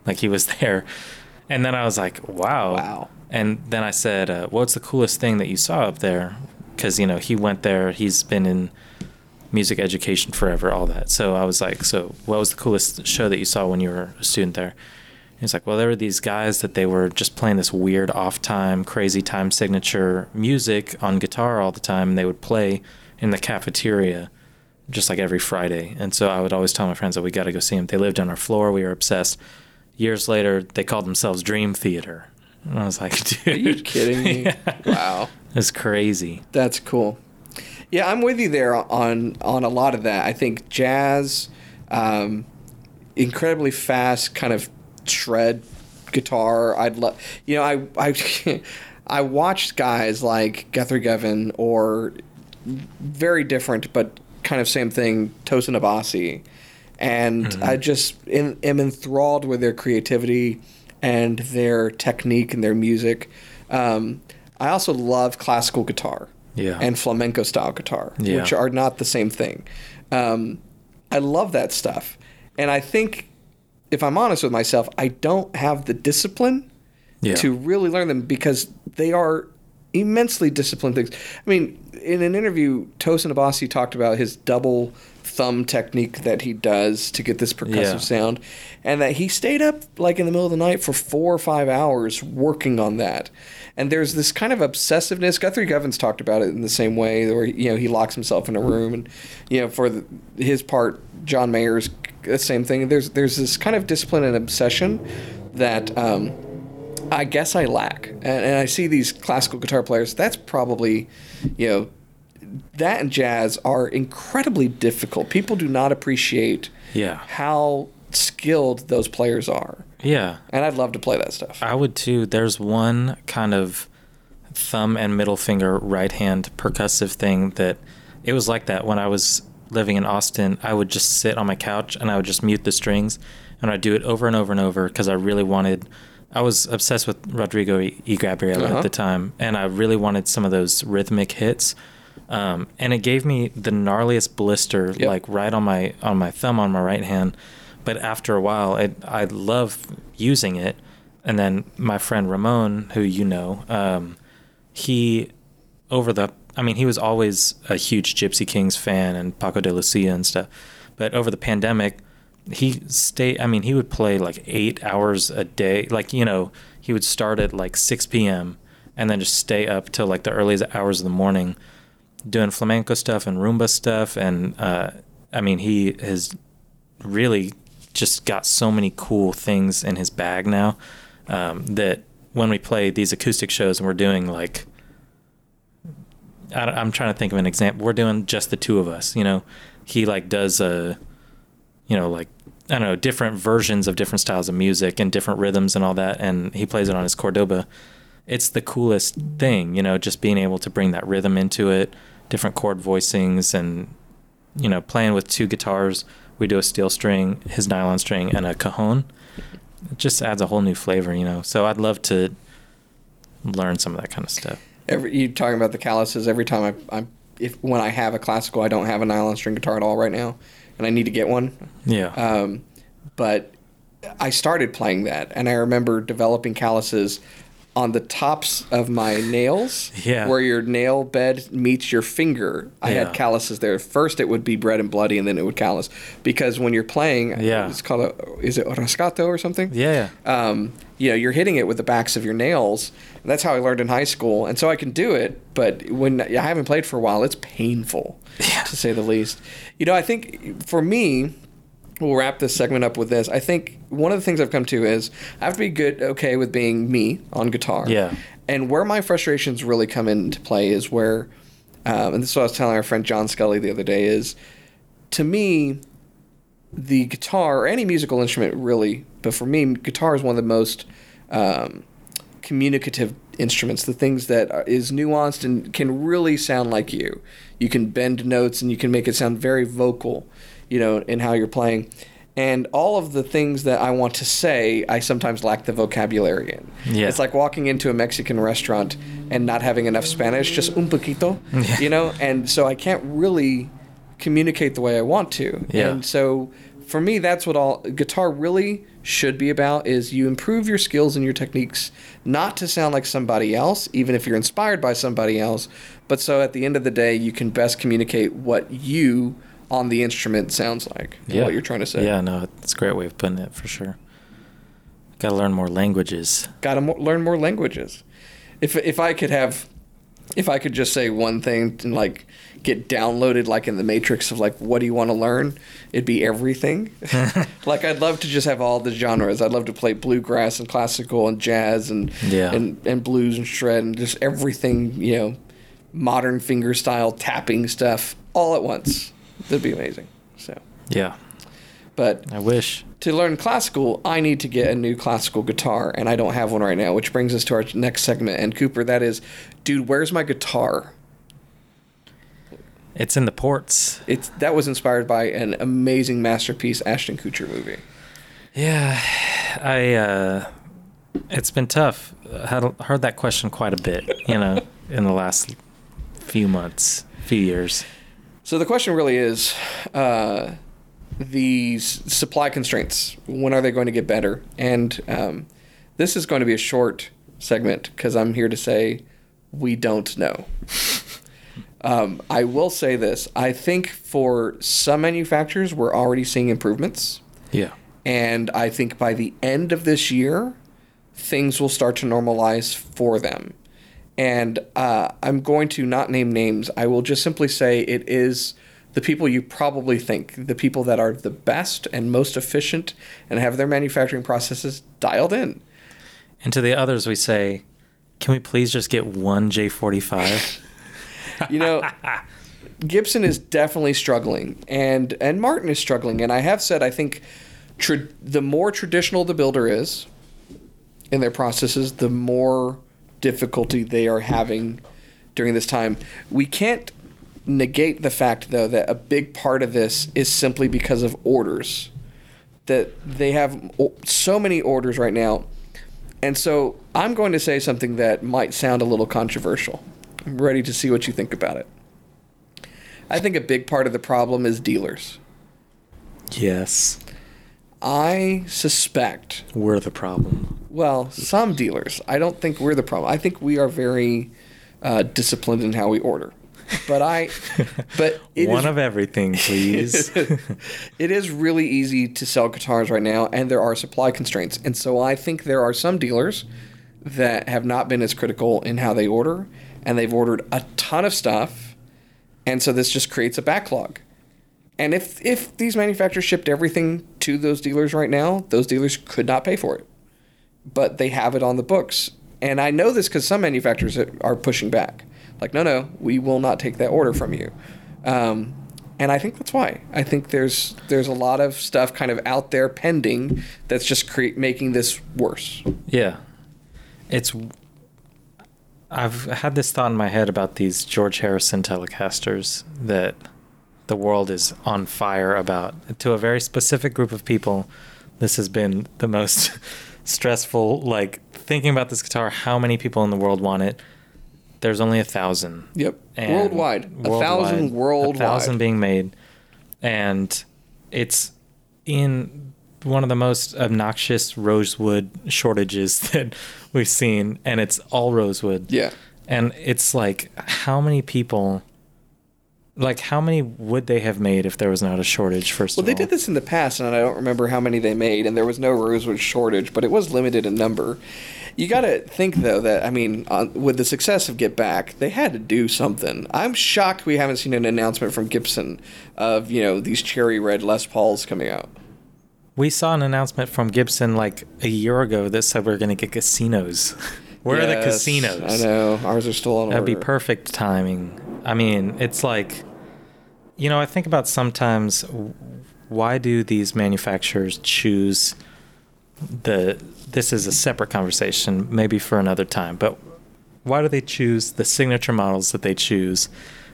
Like he was there. And then I was like, wow. Wow. And then I said, uh, what's the coolest thing that you saw up there? Because, you know, he went there. He's been in music education forever, all that. So I was like, so what was the coolest show that you saw when you were a student there? He's like, well, there were these guys that they were just playing this weird off time, crazy time signature music on guitar all the time. And they would play in the cafeteria just like every Friday. And so I would always tell my friends that we got to go see them. They lived on our floor. We were obsessed. Years later, they called themselves Dream Theater. And I was like, dude. Are you kidding me? Yeah. Wow. It's crazy. That's cool. Yeah, I'm with you there on on a lot of that. I think jazz, um, incredibly fast, kind of shred guitar. I'd love, you know, I I I watched guys like Guthrie Govan or very different but kind of same thing, Tosin Abasi, and I just in, am enthralled with their creativity and their technique and their music. Um, I also love classical guitar Yeah. and flamenco style guitar, Yeah. which are not the same thing. Um, I love that stuff. And I think, if I'm honest with myself, I don't have the discipline Yeah. to really learn them because they are immensely disciplined things. I mean, in an interview, Tosin Abasi talked about his double thumb technique that he does to get this percussive Yeah. sound, and that he stayed up like in the middle of the night for four or five hours working on that. And there's this kind of obsessiveness. Guthrie Govan's talked about it in the same way, where you know he locks himself in a room, and you know for the, his part, John Mayer's the same thing. There's there's this kind of discipline and obsession that. Um, I guess I lack. And, and I see these classical guitar players. That's probably, you know, that and jazz are incredibly difficult. People do not appreciate Yeah. how skilled those players are. Yeah. And I'd love to play that stuff. I would too. There's one kind of thumb and middle finger right hand percussive thing that it was like that when I was living in Austin. I would just sit on my couch and I would just mute the strings and I'd do it over and over and over because I really wanted. I was obsessed with Rodrigo E. Gabriela Uh-huh. at the time, and I really wanted some of those rhythmic hits. Um, and it gave me the gnarliest blister, Yep. like right on my on my thumb on my right hand. But after a while, it, I love using it. And then my friend Ramon, who you know, um, he over the I mean, he was always a huge Gypsy Kings fan and Paco de Lucia and stuff. But over the pandemic, he stayed I mean, he would play like 8 hours a day. Like, you know, he would start at like 6 p.m. and then just stay up till like the earliest hours of the morning doing flamenco stuff and rumba stuff and uh I mean, he has really just got so many cool things in his bag now um, that when we play these acoustic shows and we're doing like I, am trying to think of an example. We're doing just the two of us. You know, he like does a, you know, like I don't know, different versions of different styles of music and different rhythms and all that, and he plays it on his Cordoba. It's the coolest thing, you know, just being able to bring that rhythm into it, different chord voicings, and you know, playing with two guitars. We do a steel string, his nylon string, and a cajon. It just adds a whole new flavor, you know. So I'd love to learn some of that kind of stuff every you talking about the calluses every time I, I if when I have a classical I don't have a nylon string guitar at all right now and I need to get one yeah um, but I started playing that and I remember developing calluses on the tops of my nails, yeah. where your nail bed meets your finger, I yeah. had calluses there. First, it would be red and bloody, and then it would callus. Because when you're playing, yeah. it's called a, is it rascato or something? Yeah. Um, you know, you're hitting it with the backs of your nails. that's how I learned in high school, and so I can do it. But when I haven't played for a while, it's painful, yeah. to say the least. You know, I think for me, we'll wrap this segment up with this. I think one of the things I've come to is I have to be good, okay with being me on guitar. Yeah. And where my frustrations really come into play is where, um, and this is what I was telling our friend John Scully the other day, is to me, the guitar or any musical instrument really, but for me, guitar is one of the most um, communicative instruments. The things that is nuanced and can really sound like you. You can bend notes and you can make it sound very vocal you know, in how you're playing. And all of the things that I want to say, I sometimes lack the vocabulary in. Yeah. It's like walking into a Mexican restaurant and not having enough Spanish, just un poquito, yeah. you know? And so I can't really communicate the way I want to. Yeah. And so for me, that's what all guitar really should be about is you improve your skills and your techniques not to sound like somebody else even if you're inspired by somebody else but so at the end of the day you can best communicate what you on the instrument sounds like. Yeah. What you're trying to say. Yeah, no, it's a great way of putting it for sure. Got to learn more languages. Got to mo- learn more languages. If if I could have, if I could just say one thing and like get downloaded like in the matrix of like what do you want to learn, it'd be everything. like I'd love to just have all the genres. I'd love to play bluegrass and classical and jazz and yeah. and and blues and shred and just everything you know, modern finger style tapping stuff all at once. That'd be amazing. So yeah, but I wish to learn classical, I need to get a new classical guitar, and I don't have one right now. Which brings us to our next segment. And Cooper, that is, dude, where's my guitar? It's in the ports. It's that was inspired by an amazing masterpiece Ashton Kutcher movie. Yeah, I. uh It's been tough. I had heard that question quite a bit, you know, in the last few months, few years. So the question really is uh, these supply constraints. When are they going to get better? And um, this is going to be a short segment because I'm here to say we don't know. um, I will say this: I think for some manufacturers, we're already seeing improvements. Yeah. And I think by the end of this year, things will start to normalize for them and uh, I'm going to not name names. I will just simply say it is the people you probably think, the people that are the best and most efficient and have their manufacturing processes dialed in. And to the others, we say, can we please just get one J45? you know, Gibson is definitely struggling, and and Martin is struggling. And I have said I think tra- the more traditional the builder is in their processes, the more difficulty they are having during this time. We can't negate the fact, though, that a big part of this is simply because of orders. That they have so many orders right now. And so I'm going to say something that might sound a little controversial. I'm ready to see what you think about it. I think a big part of the problem is dealers. Yes. I suspect we're the problem. Well, some dealers. I don't think we're the problem. I think we are very uh, disciplined in how we order. But I, but one is, of everything, please. it is really easy to sell guitars right now, and there are supply constraints. And so I think there are some dealers that have not been as critical in how they order, and they've ordered a ton of stuff, and so this just creates a backlog. And if if these manufacturers shipped everything to those dealers right now, those dealers could not pay for it, but they have it on the books. And I know this because some manufacturers are pushing back, like, no, no, we will not take that order from you. Um, and I think that's why. I think there's there's a lot of stuff kind of out there pending that's just create making this worse. Yeah. It's I've had this thought in my head about these George Harrison Telecasters that the world is on fire about. To a very specific group of people, this has been the most stressful like thinking about this guitar, how many people in the world want it? There's only a thousand. Yep. And worldwide. A thousand worldwide. A thousand being made. And it's in one of the most obnoxious rosewood shortages that we've seen. And it's all rosewood. Yeah. And it's like, how many people, like, how many would they have made if there was not a shortage, first Well, they all? did this in the past, and I don't remember how many they made, and there was no rosewood shortage, but it was limited in number. You got to think though that I mean, on, with the success of Get Back, they had to do something. I'm shocked we haven't seen an announcement from Gibson of you know these cherry red Les Pauls coming out. We saw an announcement from Gibson like a year ago that said we are going to get casinos. Where are the casinos? I know ours are still on That'd be perfect timing. I mean, it's like, you know, I think about sometimes why do these manufacturers choose the. This is a separate conversation, maybe for another time, but why do they choose the signature models that they choose?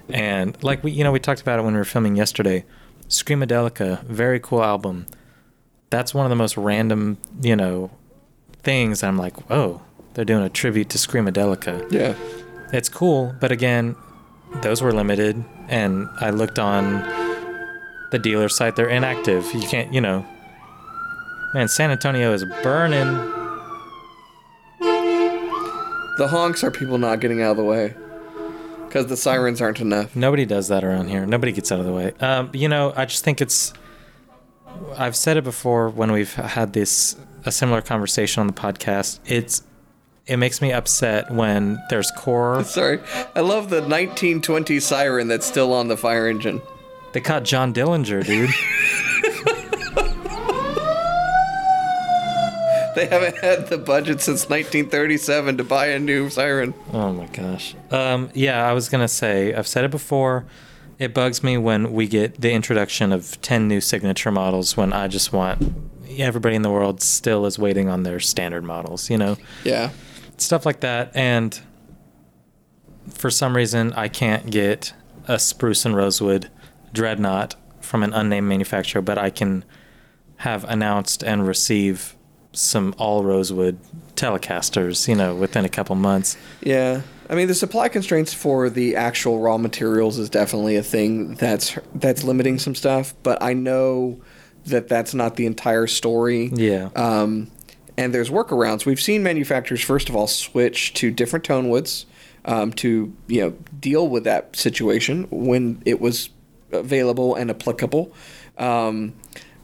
And like we, you know, we talked about it when we were filming yesterday. Screamadelica, very cool album. That's one of the most random, you know, things. I'm like, whoa, they're doing a tribute to Screamadelica Yeah, it's cool, but again, those were limited, and I looked on the dealer site; they're inactive. You can't, you know. Man, San Antonio is burning. the honks are people not getting out of the way because the sirens aren't enough. Nobody does that around here. Nobody gets out of the way. Um, you know, I just think it's. I've said it before when we've had this a similar conversation on the podcast. It's it makes me upset when there's core. Sorry, I love the 1920 siren that's still on the fire engine. They caught John Dillinger, dude. They haven't had the budget since 1937 to buy a new siren. Oh my gosh. Um, yeah, I was gonna say I've said it before. It bugs me when we get the introduction of ten new signature models when I just want everybody in the world still is waiting on their standard models. You know, Yeah. Stuff like that. And for some reason, I can't get a spruce and rosewood dreadnought from an unnamed manufacturer, but I can have announced and receive some all rosewood telecasters. You know, within a couple months. Yeah. I mean, the supply constraints for the actual raw materials is definitely a thing that's that's limiting some stuff. But I know that that's not the entire story. Yeah. Um, and there's workarounds. We've seen manufacturers first of all switch to different tone woods um, to you know deal with that situation when it was available and applicable. Um,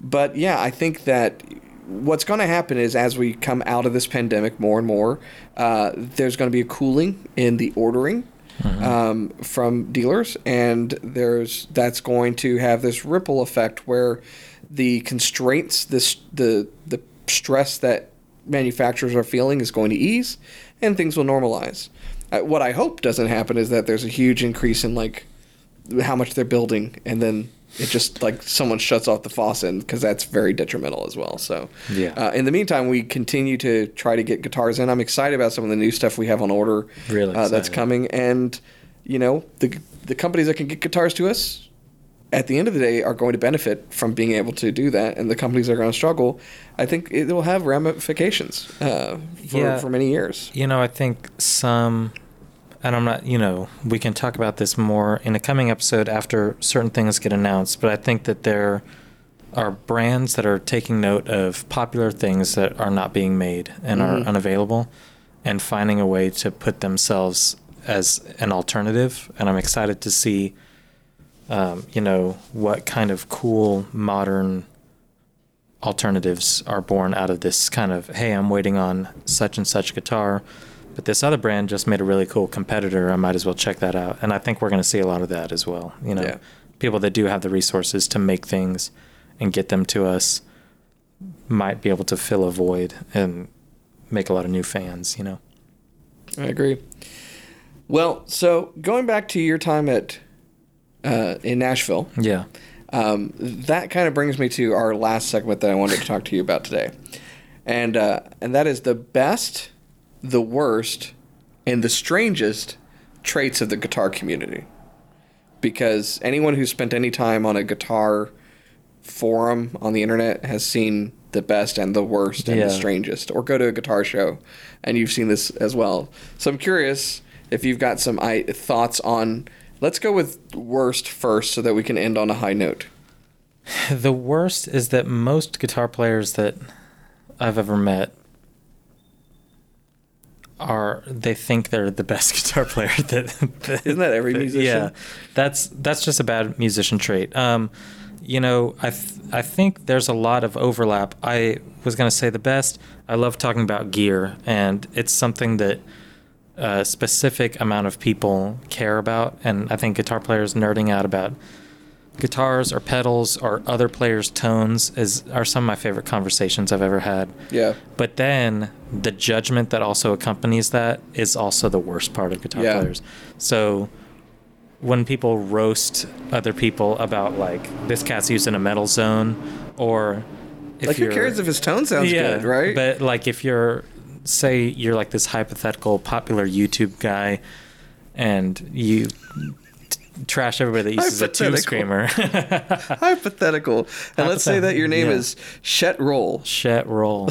but yeah, I think that what's going to happen is as we come out of this pandemic more and more, uh, there's going to be a cooling in the ordering. Um, from dealers, and there's that's going to have this ripple effect where the constraints, this the the stress that manufacturers are feeling is going to ease, and things will normalize. What I hope doesn't happen is that there's a huge increase in like how much they're building, and then it just like someone shuts off the faucet because that's very detrimental as well. So Yeah. Uh, in the meantime, we continue to try to get guitars in. I'm excited about some of the new stuff we have on order. Really uh, that's coming, and you know the the companies that can get guitars to us at the end of the day are going to benefit from being able to do that, and the companies that are going to struggle, I think it will have ramifications uh, for, Yeah. for many years. You know, I think some, and I'm not, you know, we can talk about this more in a coming episode after certain things get announced, but I think that there are brands that are taking note of popular things that are not being made and Mhm. are unavailable and finding a way to put themselves as an alternative. And I'm excited to see, um, you know, what kind of cool modern alternatives are born out of this kind of hey i'm waiting on such and such guitar but this other brand just made a really cool competitor i might as well check that out and i think we're going to see a lot of that as well you know Yeah. people that do have the resources to make things and get them to us might be able to fill a void and make a lot of new fans. You know. I agree. Well, so going back to your time at uh, in Nashville, Yeah. um, that kind of brings me to our last segment that I wanted to talk to you about today, and uh, and that is the best, the worst, and the strangest traits of the guitar community. Because anyone who's spent any time on a guitar forum on the internet has seen the best and the worst and Yeah. the strangest, or go to a guitar show, and you've seen this as well. So I'm curious if you've got some I- thoughts on. Let's go with worst first, so that we can end on a high note. The worst is that most guitar players that I've ever met are they think they're the best guitar player that, that Isn't that every musician? Yeah, that's that's just a bad musician trait. Um, you know, I th- I think there's a lot of overlap. I was gonna say the best. I love talking about gear, and it's something that a specific amount of people care about, and I think guitar players nerding out about guitars or pedals or other players' tones is are some of my favorite conversations I've ever had. Yeah. But then the judgment that also accompanies that is also the worst part of guitar Yeah. players. So when people roast other people about like this cat's using a metal zone or if like who cares if his tone sounds good, right? But like if you're say you're like this hypothetical popular YouTube guy and you t- trash everybody that uses a tube screamer. Hypothetical. And let's say that your name Yeah. is Shet Roll. Shet roll.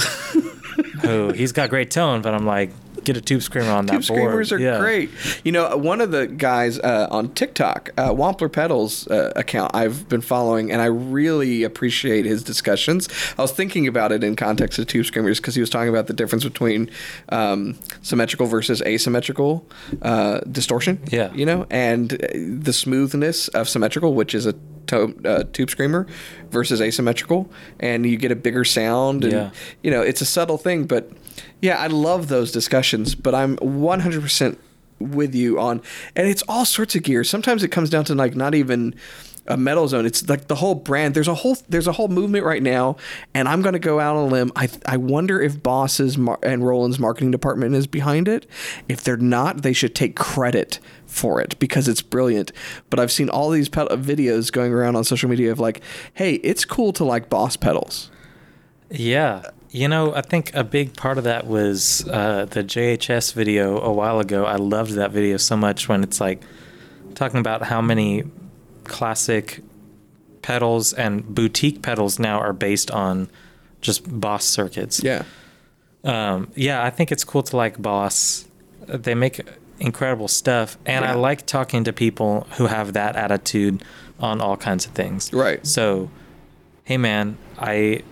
oh, he's got great tone, but I'm like, get a tube screamer on Tube that board. Tube screamers are Yeah. great. You know, one of the guys uh, on TikTok, uh, Wampler Pedals uh, account, I've been following, and I really appreciate his discussions. I was thinking about it in context of tube screamers because he was talking about the difference between um, symmetrical versus asymmetrical uh, distortion. Yeah. you know, and uh, the smoothness of symmetrical, which is a to- uh, tube screamer, versus asymmetrical, and you get a bigger sound. And, Yeah. you know, it's a subtle thing, but yeah, I love those discussions. But I'm 100% with you on, and it's all sorts of gear. Sometimes it comes down to like not even a metal zone. It's like the whole brand. There's a whole there's a whole movement right now, and I'm going to go out on a limb. I I wonder if Boss's mar- and Roland's marketing department is behind it. If they're not, they should take credit for it because it's brilliant. But I've seen all these pedal videos going around on social media of like, hey, it's cool to like Boss pedals. Yeah. You know, I think a big part of that was uh, the JHS video a while ago. I loved that video so much when it's like talking about how many classic pedals and boutique pedals now are based on just Boss circuits. Yeah. Um, yeah, I think it's cool to like Boss. They make incredible stuff, and I like talking to people who have that attitude on all kinds of things. Right. So, hey man, I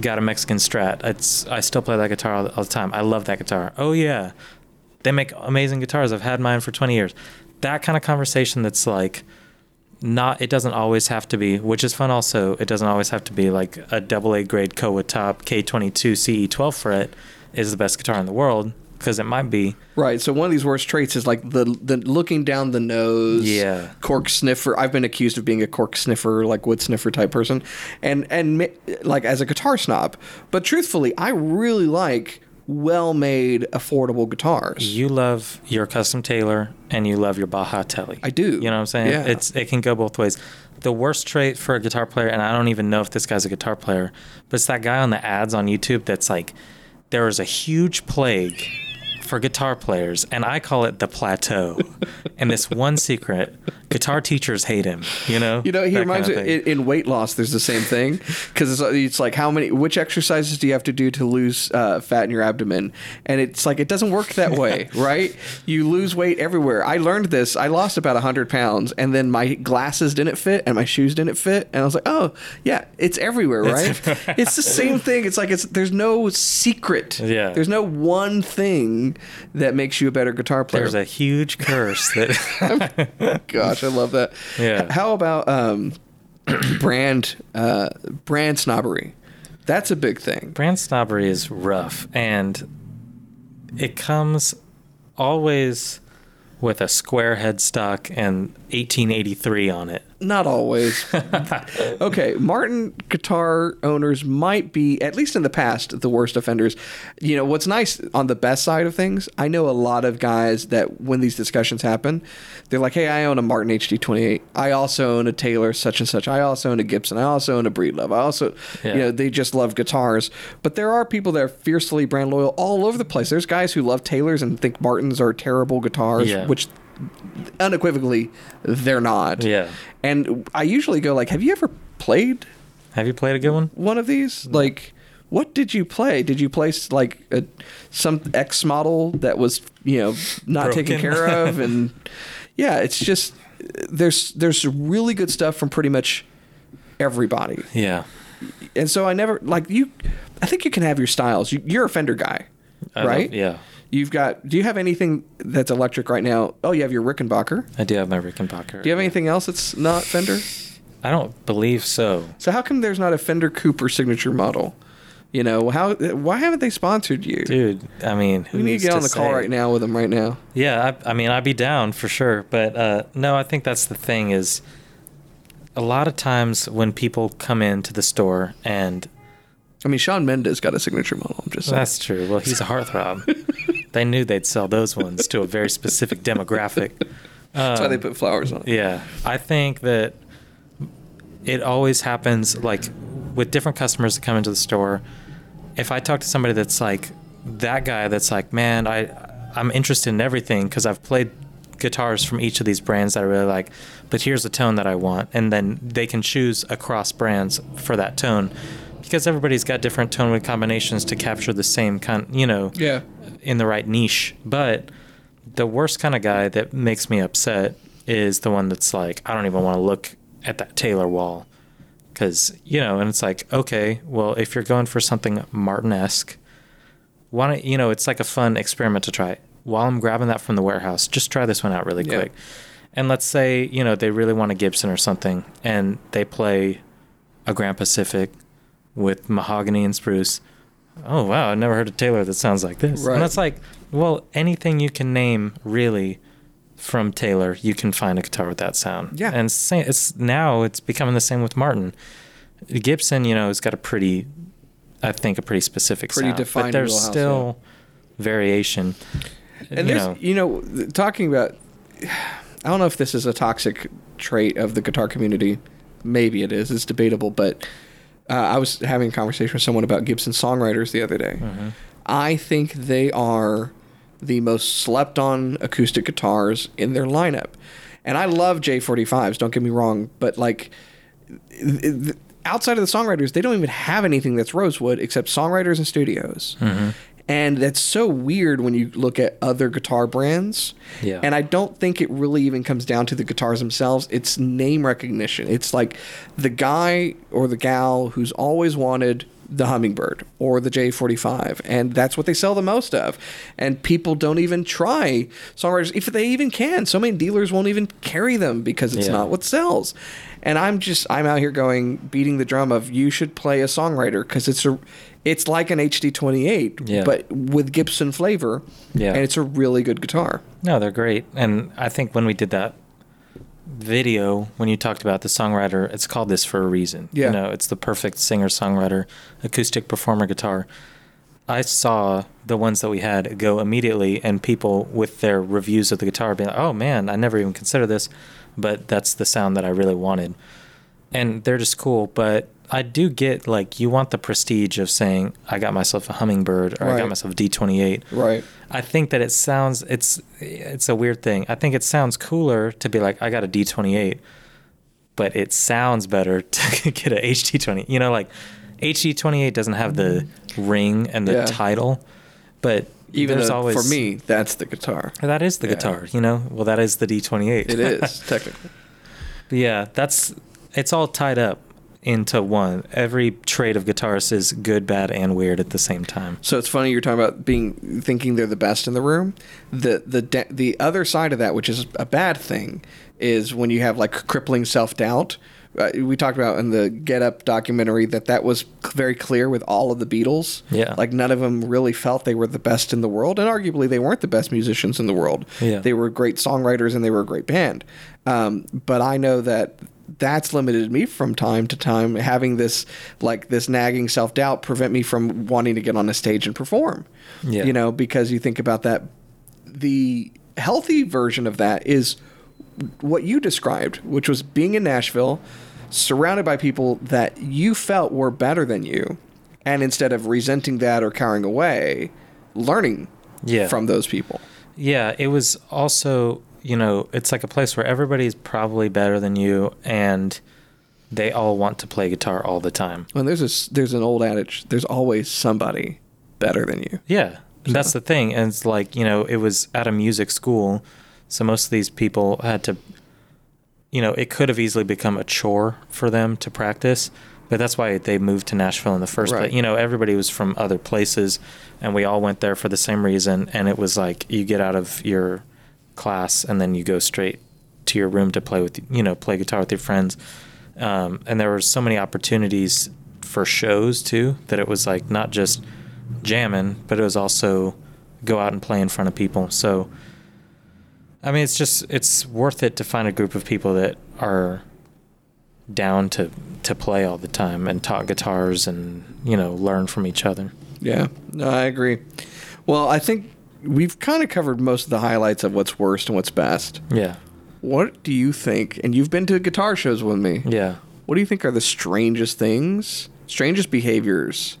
got a Mexican Strat. It's I still play that guitar all, all the time. I love that guitar. Oh yeah, they make amazing guitars. I've had mine for 20 years. That kind of conversation that's like not it doesn't always have to be which is fun also it doesn't always have to be like a double a grade koa top k22 ce 12 fret is the best guitar in the world because it might be Right. So one of these worst traits is like the the looking down the nose. Yeah. Cork sniffer. I've been accused of being a cork sniffer, like wood sniffer type person, and and like as a guitar snob. But truthfully, I really like well-made, affordable guitars. you love your custom Taylor and you love your Baja Tele I do. you know what i'm saying Yeah. it's it can go both ways the worst trait for a guitar player and i don't even know if this guy's a guitar player but it's that guy on the ads on youtube that's like there is a huge plague for guitar players and i call it the plateau. And this one secret guitar teachers hate him you know You know, he That reminds kind me of in, in weight loss. There's the same thing because it's, it's like how many, which exercises do you have to do to lose uh, fat in your abdomen? And it's like it doesn't work that way, right? You lose weight everywhere. I learned this. I lost about hundred pounds, and then my glasses didn't fit and my shoes didn't fit, and I was like, oh yeah, it's everywhere, right? it's the same thing. It's like it's there's no secret. Yeah. There's no one thing that makes you a better guitar player. there's a huge curse that Gosh, I love that. Yeah. How about um, brand uh, brand snobbery? That's a big thing. brand snobbery is rough and it comes always with a square headstock and 1883 on it Not always. okay, Martin guitar owners might be, at least in the past, the worst offenders. You know, what's nice on the best side of things, I know a lot of guys that when these discussions happen, they're like, hey, I own a Martin HD28. I also own a Taylor such and such. I also own a Gibson. I also own a Breedlove. I also, Yeah. you know, they just love guitars. But there are people that are fiercely brand loyal all over the place. There's guys who love Taylors and think Martins are terrible guitars, Yeah. which unequivocally they're not. Yeah. And I usually go like, "Have you ever played Have you played a good one? one of these? Like, what did you play? Did you play like a, some X model that was you know not taken care of? And yeah, it's just there's there's really good stuff from pretty much everybody. Yeah. And so I never like you. I think you can have your styles. You, you're a Fender guy, I right? yeah. You've got. Do you have anything that's electric right now? Oh, you have your Rickenbacker. I do have my Rickenbacker. Do you have anything else that's not Fender? I don't believe so. So how come there's not a Fender Cooper signature model? You know how? Why haven't they sponsored you? Dude, I mean, we need to get on the call right now with them right now. Yeah, I, I mean, I'd be down for sure. But uh, no, I think that's the thing is a lot of times when people come into the store and I mean, Shawn Mendes got a signature model. I'm just saying. that's true. Well, he's a heartthrob. they knew they'd sell those ones to a very specific demographic. That's why they Um, put flowers on it. Yeah, I think that it always happens like with different customers that come into the store. If I talk to somebody that's like that guy that's like, man, I I'm interested in everything because I've played guitars from each of these brands that I really like, but here's the tone that I want, and then they can choose across brands for that tone because everybody's got different tone with combinations to capture the same kind, you know, Yeah. In the right niche. But the worst kind of guy that makes me upset is the one that's like, I don't even want to look at that Taylor wall. Because, you know, and it's like, okay, well, if you're going for something Martin esque, why don't, you know, it's like a fun experiment to try. While I'm grabbing that from the warehouse, just try this one out really Yeah. quick. And let's say, you know, they really want a Gibson or something and they play a Grand Pacific with mahogany and spruce. Oh wow, I never heard a Taylor that sounds like this. Right. And it's like, well, anything you can name really from Taylor, you can find a guitar with that sound. Yeah. And sa- it's now it's becoming the same with Martin. Gibson, you know, has got a pretty, I think, a pretty specific Pretty sound, defined but there's still variation. And you there's, know, you know, talking about, I don't know if this is a toxic trait of the guitar community. Maybe it is. It's debatable. But uh, I was having a conversation with someone about Gibson songwriters the other day. Mm-hmm. I think they are the most slept on acoustic guitars in their lineup. And I love J45s, don't get me wrong, but like outside of the songwriters, they don't even have anything that's Rosewood except songwriters and studios. Mm-hmm. And that's so weird when you look at other guitar brands. Yeah. And I don't think it really even comes down to the guitars themselves. It's name recognition. It's like the guy or the gal who's always wanted the Hummingbird or the J45, and that's what they sell the most of. And people don't even try songwriters if they even can. So many dealers won't even carry them because it's Yeah. not what sells. And I'm just I'm out here going beating the drum of you should play a songwriter because it's a it's like an HD28, Yeah. but with Gibson flavor. Yeah. and it's a really good guitar. No, they're great. And I think when we did that video, when you talked about the songwriter, it's called this for a reason. Yeah. You know, it's the perfect singer songwriter, acoustic performer guitar. I saw the ones that we had go immediately, and people with their reviews of the guitar being like, oh man, I never even considered this, but that's the sound that I really wanted. And they're just cool, but I do get like, you want the prestige of saying, I got myself a hummingbird or I got myself a D28. Right. I think that it sounds it's it's a weird thing. I think it sounds cooler to be like I got a D28, but it sounds better to get a HD20. You know, like HD28 doesn't have the mm-hmm. ring and the Yeah. title, but Even there's always for me, that's the guitar. that is the Yeah. guitar. You know, well that is the D28. It is technically. Yeah, that's it's all tied up into one. Every trait of guitarist is good, bad, and weird at the same time. So it's funny you're talking about being thinking they're the best in the room. The the de- the other side of that, which is a bad thing, is when you have like crippling self doubt. Uh, we talked about in the Get Up documentary that that was very clear with all of the Beatles. Yeah. like none of them really felt they were the best in the world, and arguably they weren't the best musicians in the world. Yeah. they were great songwriters and they were a great band. Um, but I know that that's limited me from time to time having this like this nagging self-doubt prevent me from wanting to get on a stage and perform Yeah. you know because you think about that the healthy version of that is what you described which was being in nashville surrounded by people that you felt were better than you and instead of resenting that or cowering away learning Yeah. from those people Yeah, it was also, you know, it's like a place where everybody's probably better than you and they all want to play guitar all the time. and there's a there's an old adage there's always somebody better than you Yeah. That's the thing. And it's like, you know, it was at a music school. So most of these people had to, you know, it could have easily become a chore for them to practice. But that's why they moved to Nashville in the first Right. place. You know, everybody was from other places and we all went there for the same reason. And it was like you get out of your class and then you go straight to your room to play with, you know, play guitar with your friends. Um, and there were so many opportunities for shows too that it was like not just jamming, but it was also go out and play in front of people. So, I mean, it's just it's worth it to find a group of people that are down to to play all the time and talk guitars and you know learn from each other. Yeah, no, I agree. Well, I think we've kind of covered most of the highlights of what's worst and what's best. Yeah, What do you think? And you've been to guitar shows with me. yeah. What do you think are the strangest things, strangest behaviors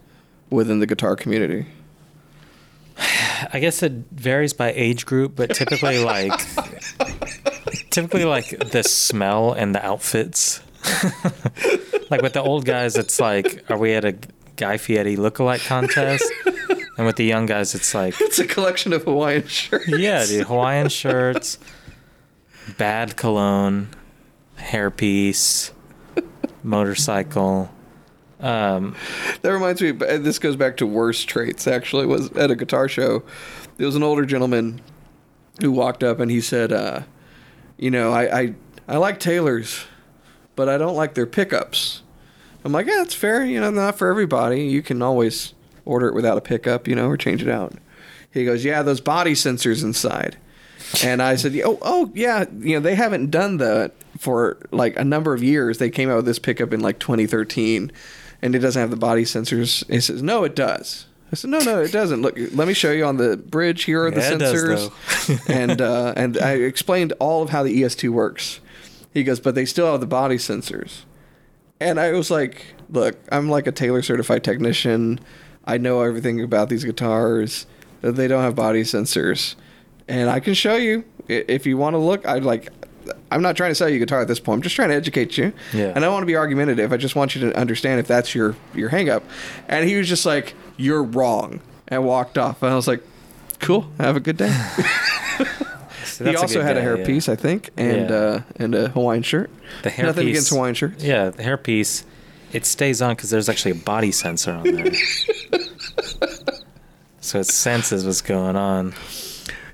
within the guitar community? I guess it varies by age group, but typically like typically like the smell and the outfits. like with the old guys, it's like, are we at a Guy Fieri lookalike contest? And with the young guys, it's like, It's a collection of Hawaiian shirts. yeah, dude, Hawaiian shirts, bad cologne, hairpiece, motorcycle. Um, That reminds me. This goes back to worst traits. Actually, was at a guitar show. There was an older gentleman who walked up and he said, uh, "You know, I, I I like Taylors, but I don't like their pickups." I'm like, "Yeah, that's fair. You know, not for everybody. You can always order it without a pickup, you know, or change it out." He goes, "Yeah, those body sensors inside." And I said, "Oh, oh, yeah. You know, they haven't done that for like a number of years. They came out with this pickup in like 2013, and it doesn't have the body sensors." He says, "No, it does." I said, "No, no, it doesn't. Look, let me show you on the bridge. Here are the Yeah, does, sensors." though. and uh, and I explained all of how the ES2 works. He goes, "But they still have the body sensors." And I was like, "Look, I'm like a Taylor certified technician. I know everything about these guitars. They don't have body sensors, and I can show you if you want to look. I like. I'm not trying to sell you a guitar at this point. I'm just trying to educate you. Yeah. And I don't want to be argumentative. I just want you to understand if that's your your hang up. And he was just like, "You're wrong," and walked off. And I was like, "Cool. Have a good day." so he also good had a guy, yeah. hairpiece, I think, and Yeah. uh, and a Hawaiian shirt. The hairpiece. Nothing against Hawaiian shirts. Yeah, the hairpiece. It stays on because there's actually a body sensor on there. so it senses what's going on.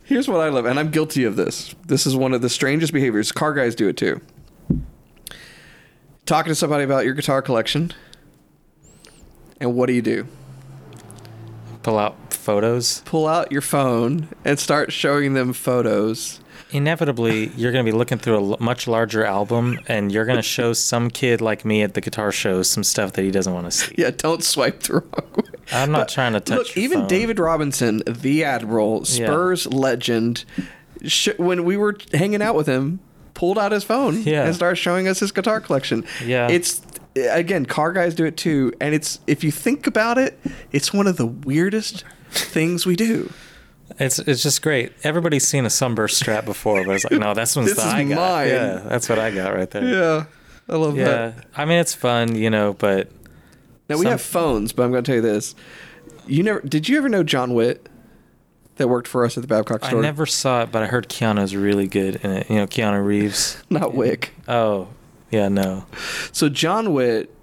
Here's what I love, and I'm guilty of this. This is one of the strangest behaviors. Car guys do it too. Talking to somebody about your guitar collection, and what do you do? Pull out photos. Pull out your phone and start showing them photos. Inevitably, you're going to be looking through a much larger album, and you're going to show some kid like me at the guitar show some stuff that he doesn't want to see. Yeah, don't swipe the wrong way. I'm not But trying to touch. Look, even phone. David Robinson, the Admiral, Yeah. Spurs legend, sh- when we were hanging out with him, pulled out his phone Yeah. and started showing us his guitar collection. Yeah. it's again, car guys do it too, and it's if you think about it, it's one of the weirdest things we do. It's it's just great. Everybody's seen a sunburst strap before, but it's like, no, that's one's This the is I got. mine. Yeah, that's what I got right there. Yeah, I love Yeah, that. I mean it's fun, you know, but Now we Some- have phones, but I'm going to tell you this: you never did you ever know John Witt that worked for us at the Babcock store? I never saw it. But I heard Keanu's really good in it. You know, Keanu Reeves. Not Wick. Oh, yeah, no. So John Witt,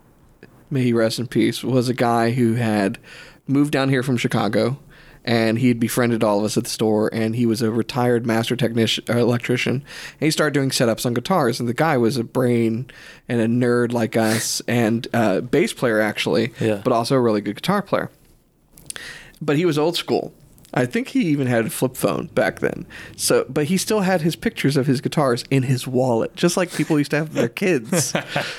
may he rest in peace, was a guy who had moved down here from Chicago, and he had befriended all of us at the store. And he was a retired master technician, uh, electrician. And he started doing setups on guitars. And the guy was a brain and a nerd like us, and uh, bass player actually, Yeah. but also a really good guitar player. But he was old school. I think he even had a flip phone back then. So, but he still had his pictures of his guitars in his wallet, just like people used to have their kids.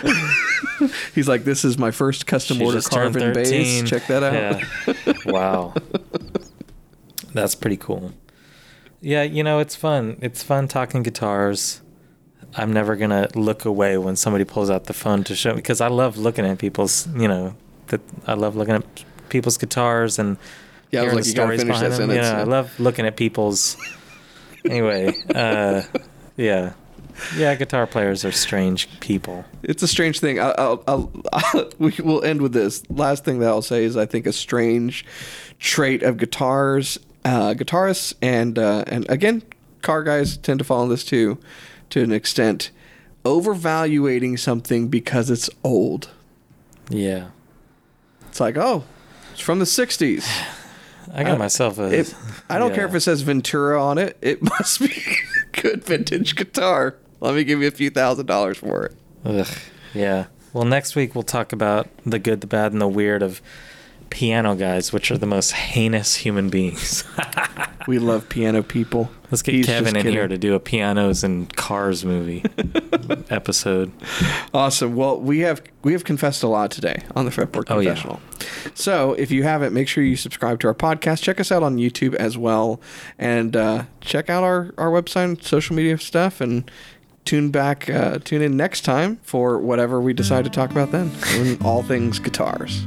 He's like, "This is my first custom She order Carvin bass. Check that out." Yeah. wow. That's pretty cool. Yeah, you know, it's fun. It's fun talking guitars. I'm never gonna look away when somebody pulls out the phone to show because I love looking at people's, you know, that I love looking at people's guitars and Yeah, I hearing like, the "You gotta stories finish behind that them. sentence." Yeah, I love looking at people's. anyway, uh, yeah, yeah, guitar players are strange people. It's a strange thing. I'll, I'll, I'll, we will end with this. Last thing that I'll say is I think a strange trait of guitars, uh, guitarists, and uh, and again, car guys tend to fall in this too, to an extent, overvaluating something because it's old. Yeah, It's like, oh, it's from the '60s. I got I- myself a. It, I don't care if it says Ventura on it. It must be a good vintage guitar. Let me give you a few thousand dollars for it. Ugh, yeah. Well, next week we'll talk about the good, the bad, and the weird of piano guys, which are the most heinous human beings. We love piano people. Let's get He's Kevin in here to do a pianos and cars movie episode. Awesome. Well, we have we have confessed a lot today on the Fretboard Oh, yeah. Confessional. So if you haven't, make sure you subscribe to our podcast. Check us out on YouTube as well, and uh, check out our our website, and social media stuff, and tune back, uh, tune in next time for whatever we decide to talk about then, all things guitars.